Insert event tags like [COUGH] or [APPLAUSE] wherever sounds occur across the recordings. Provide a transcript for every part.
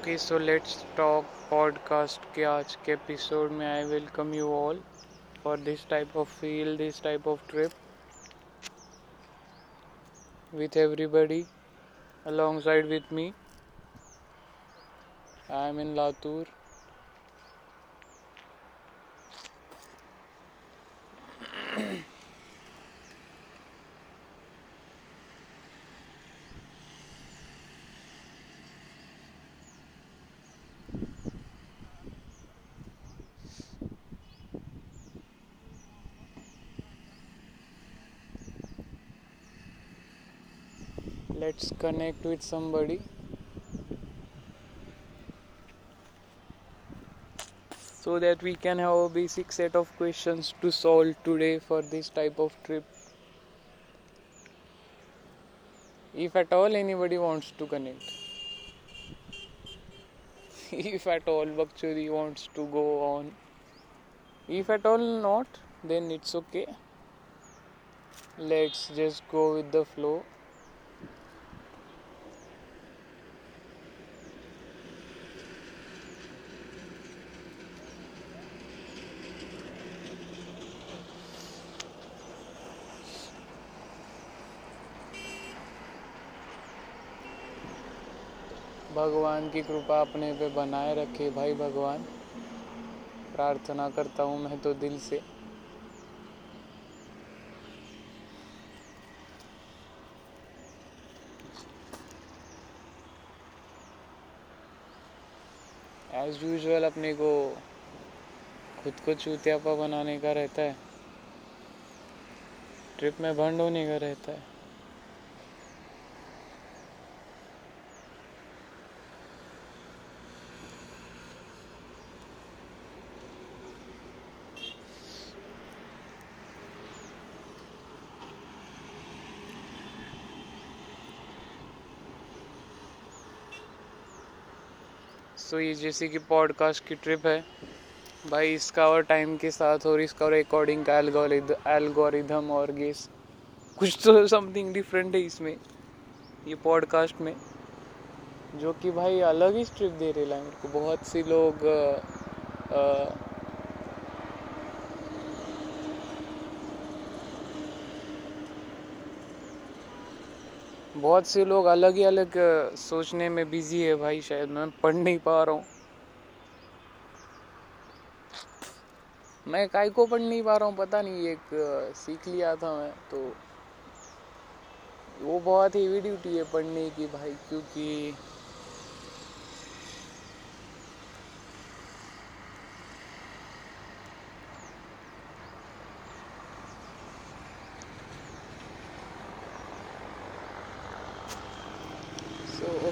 Okay so let's talk podcast के आज के एपिसोड में I welcome you all for this type of feel this type of trip with everybody alongside with me I am in latur. Let's connect with somebody. So that we can have a basic set of questions to solve today for this type of trip. If at all anybody wants to connect. [LAUGHS] If at all Bakchuri wants to go on. If at all not then it's okay. Let's just go with the flow भगवान की कृपा अपने पे बनाए रखे, भाई भगवान। प्रार्थना करता हूँ मैं तो दिल से। एज यूजल अपने को खुद को चूतियापा बनाने का रहता है। ट्रिप में भंड होने का रहता है। सो ये जैसे कि पॉडकास्ट की ट्रिप है। भाई इसका और टाइम के साथ और इसका और रिकॉर्डिंग का एल्गोरिदम और गेस कुछ तो समथिंग डिफरेंट है इसमें ये पॉडकास्ट में। जो कि भाई अलग ही ट्रिप दे रहे हैं मेरे को। बहुत से लोग आ, आ, बहुत से लोग अलग ही अलग सोचने में बिज़ी है भाई, शायद मैं पढ़ नहीं पा रहा हूँ। मैं काय को पढ़ नहीं पा रहा हूँ, पता नहीं, एक सीख लिया था मैं तो वो बहुत हेवी ड्यूटी है पढ़ने की भाई, क्योंकि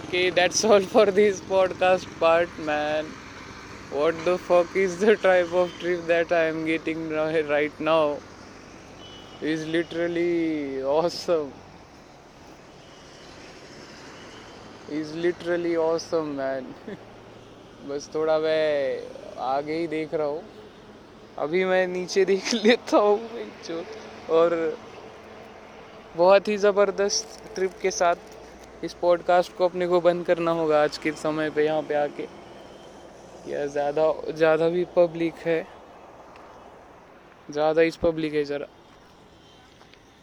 बाकी that's all for this podcast part man what the fuck is the type of trip that I am getting right now is literally awesome is literally awesome man बस थोड़ा मैं आगे ही देख रहा हूँ। अभी मैं नीचे देख [LAUGHS] लेता हूँ और बहुत ही ज़बरदस्त ट्रिप के साथ इस पॉडकास्ट को अपने को बंद करना होगा आज के समय पे, यहाँ पे आके। या ज़्यादा ज़्यादा भी पब्लिक है। ज़्यादा इस पब्लिक है ज़रा।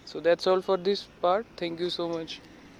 So that's all for this part thank you so much